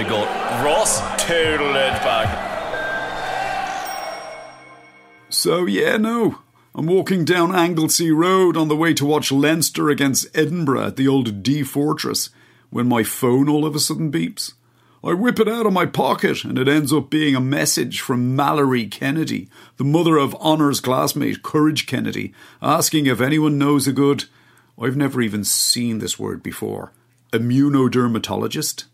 My god. Ross it back. So, yeah, no. I'm walking down Anglesey Road on the way to watch Leinster against Edinburgh at the old D Fortress when my phone all of a sudden beeps. I whip it out of my pocket and it ends up being a message from Mallory Kennedy, the mother of Honour's classmate Courage Kennedy, asking if anyone knows a good, I've never even seen this word before, immunodermatologist.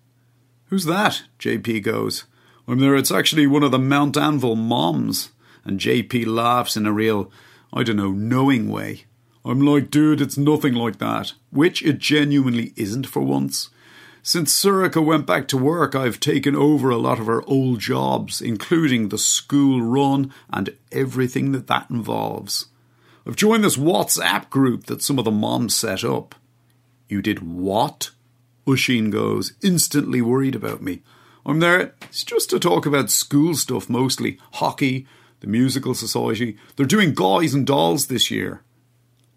Who's that? JP goes. I'm there, it's actually one of the Mount Anville moms. And JP laughs in a real, I don't know, knowing way. I'm like, dude, it's nothing like that. Which it genuinely isn't for once. Since Sorcha went back to work, I've taken over a lot of her old jobs, including the school run and everything that that involves. I've joined this WhatsApp group that some of the moms set up. You did what? Oisinn goes, instantly worried about me. I'm there, it's just to talk about school stuff mostly hockey, the musical society. They're doing guys and dolls this year.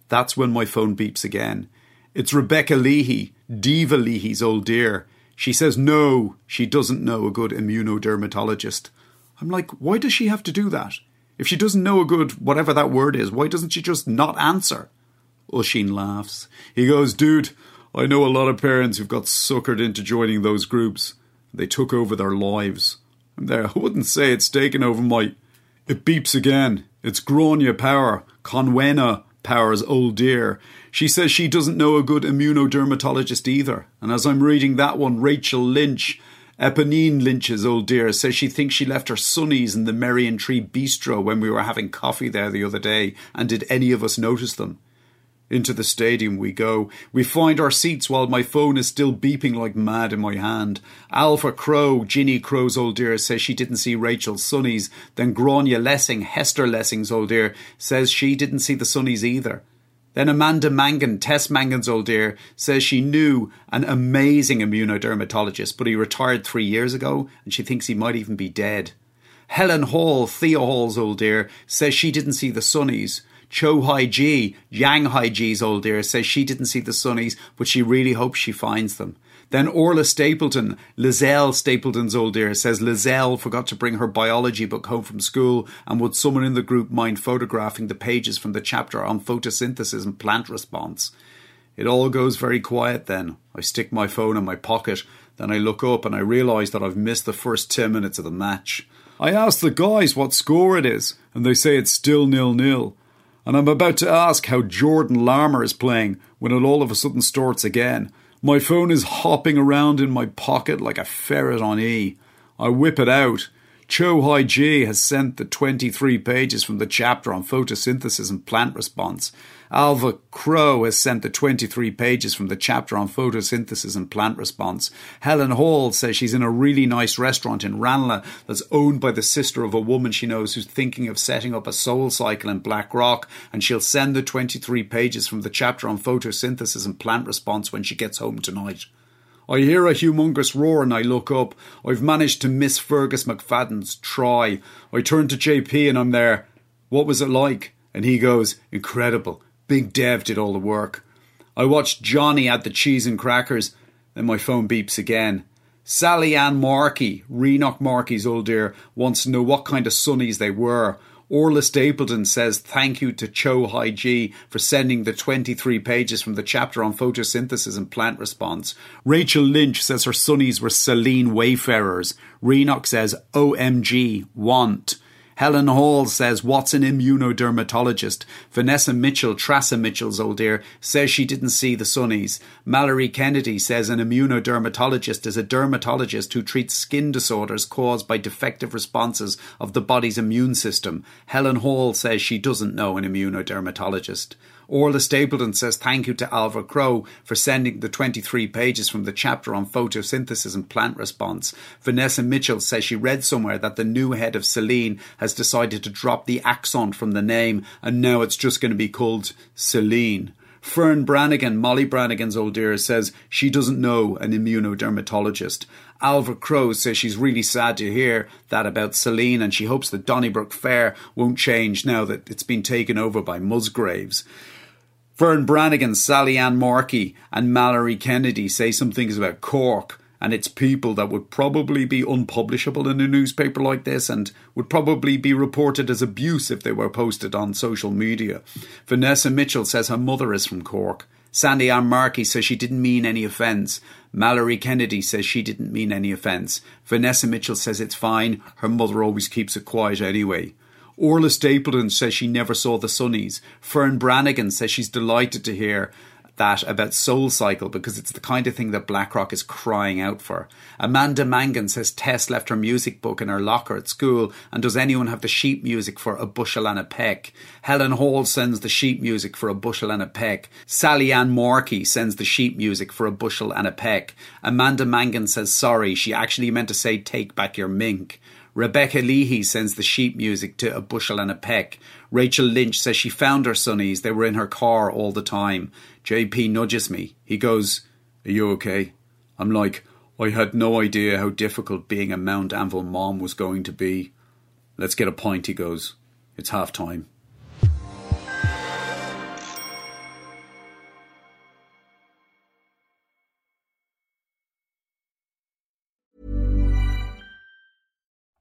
That's when my phone beeps again. It's Rebecca Leahy, Diva Leahy's old dear. She says no, she doesn't know a good immunodermatologist. I'm like, why does she have to do that? If she doesn't know a good whatever that word is, why doesn't she just not answer? Oisinn laughs. He goes, dude, I know a lot of parents who've got suckered into joining those groups. They took over their lives. I'm there, I wouldn't say it's taken over my. It beeps again. It's Grania Power, Conwena Power's old dear. She says she doesn't know a good immunodermatologist either. And as I'm reading that one, Rachel Lynch, Eponine Lynch's old dear, says she thinks she left her sunnies in the Merrion Tree Bistro when we were having coffee there the other day, and did any of us notice them? Into the stadium we go. We find our seats while my phone is still beeping like mad in my hand. Alva Crow, Ginny Crow's old dear, says she didn't see Rachel's sunnies. Then Grania Lessing, Hester Lessing's old dear, says she didn't see the sunnies either. Then Amanda Mangan, Tess Mangan's old dear, says she knew an amazing immunodermatologist, but he retired three years ago, and she thinks he might even be dead. Helen Hall, Thea Hall's old dear, says she didn't see the sunnies. Cho Hai Ji, Yang Hai Ji's old dear, says she didn't see the sunnies, but she really hopes she finds them. Then Orla Stapleton, Lizelle Stapleton's old dear, says Lizelle forgot to bring her biology book home from school and would someone in the group mind photographing the pages from the chapter on photosynthesis and plant response. It all goes very quiet then. I stick my phone in my pocket, then I look up and I realise that I've missed the first 10 minutes of the match. I ask the guys what score it is, and they say it's still nil nil and I'm about to ask how Jordan Larmour is playing when it all of a sudden starts again. My phone is hopping around in my pocket like a ferret on E. I whip it out. Cho Hai Ji has sent the 23 pages from the chapter on photosynthesis and plant response. Alva Crow has sent the 23 pages from the chapter on photosynthesis and plant response. Helen Hall says she's in a really nice restaurant in Ranelagh that's owned by the sister of a woman she knows who's thinking of setting up a soul cycle in Blackrock, and she'll send the 23 pages from the chapter on photosynthesis and plant response when she gets home tonight. I hear a humongous roar and I look up. I've managed to miss Fergus McFadden's try. I turn to JP and I'm there. What was it like? And he goes, Incredible. Big Dev did all the work. I watched Johnny add the cheese and crackers. Then my phone beeps again. Sally Ann Markey, Renock Markey's old dear, wants to know what kind of sunnies they were. Orla Stapleton says thank you to Cho Hai Ji for sending the 23 pages from the chapter on photosynthesis and plant response. Rachel Lynch says her sunnies were Celine wayfarers. Renock says OMG, want. Helen Hall says, What's an immunodermatologist? Vanessa Mitchell, Trassa Mitchell's old dear, says she didn't see the sunnies. Mallory Kennedy says an immunodermatologist is a dermatologist who treats skin disorders caused by defective responses of the body's immune system. Helen Hall says she doesn't know an immunodermatologist. Orla Stapleton says thank you to Alva Crow for sending the 23 pages from the chapter on photosynthesis and plant response. Vanessa Mitchell says she read somewhere that the new head of Celine has decided to drop the accent from the name and now it's just going to be called Celine. Fern Brannigan, Molly Brannigan's old dear, says she doesn't know an immunodermatologist. Alva Crow says she's really sad to hear that about Celine and she hopes that Donnybrook Fair won't change now that it's been taken over by Musgraves. Fern Brannigan, Sally Ann Markey, and Mallory Kennedy say some things about Cork and its people that would probably be unpublishable in a newspaper like this and would probably be reported as abuse if they were posted on social media. Vanessa Mitchell says her mother is from Cork. Sandy Ann Markey says she didn't mean any offence. Mallory Kennedy says she didn't mean any offence. Vanessa Mitchell says it's fine. Her mother always keeps it quiet anyway. Orla Stapleton says she never saw the Sunnies. Fern Brannigan says she's delighted to hear that about Soul Cycle because it's the kind of thing that Blackrock is crying out for. Amanda Mangan says Tess left her music book in her locker at school and does anyone have the sheet music for a bushel and a peck? Helen Hall sends the sheet music for a bushel and a peck. Sally Ann Markey sends the sheet music for a bushel and a peck. Amanda Mangan says sorry, she actually meant to say take back your mink. Rebecca Leahy sends the sheet music to a bushel and a peck. Rachel Lynch says she found her sunnies. They were in her car all the time. JP nudges me. He goes, Are you okay? I'm like, I had no idea how difficult being a Mount Anville mom was going to be. Let's get a pint, he goes. It's half time.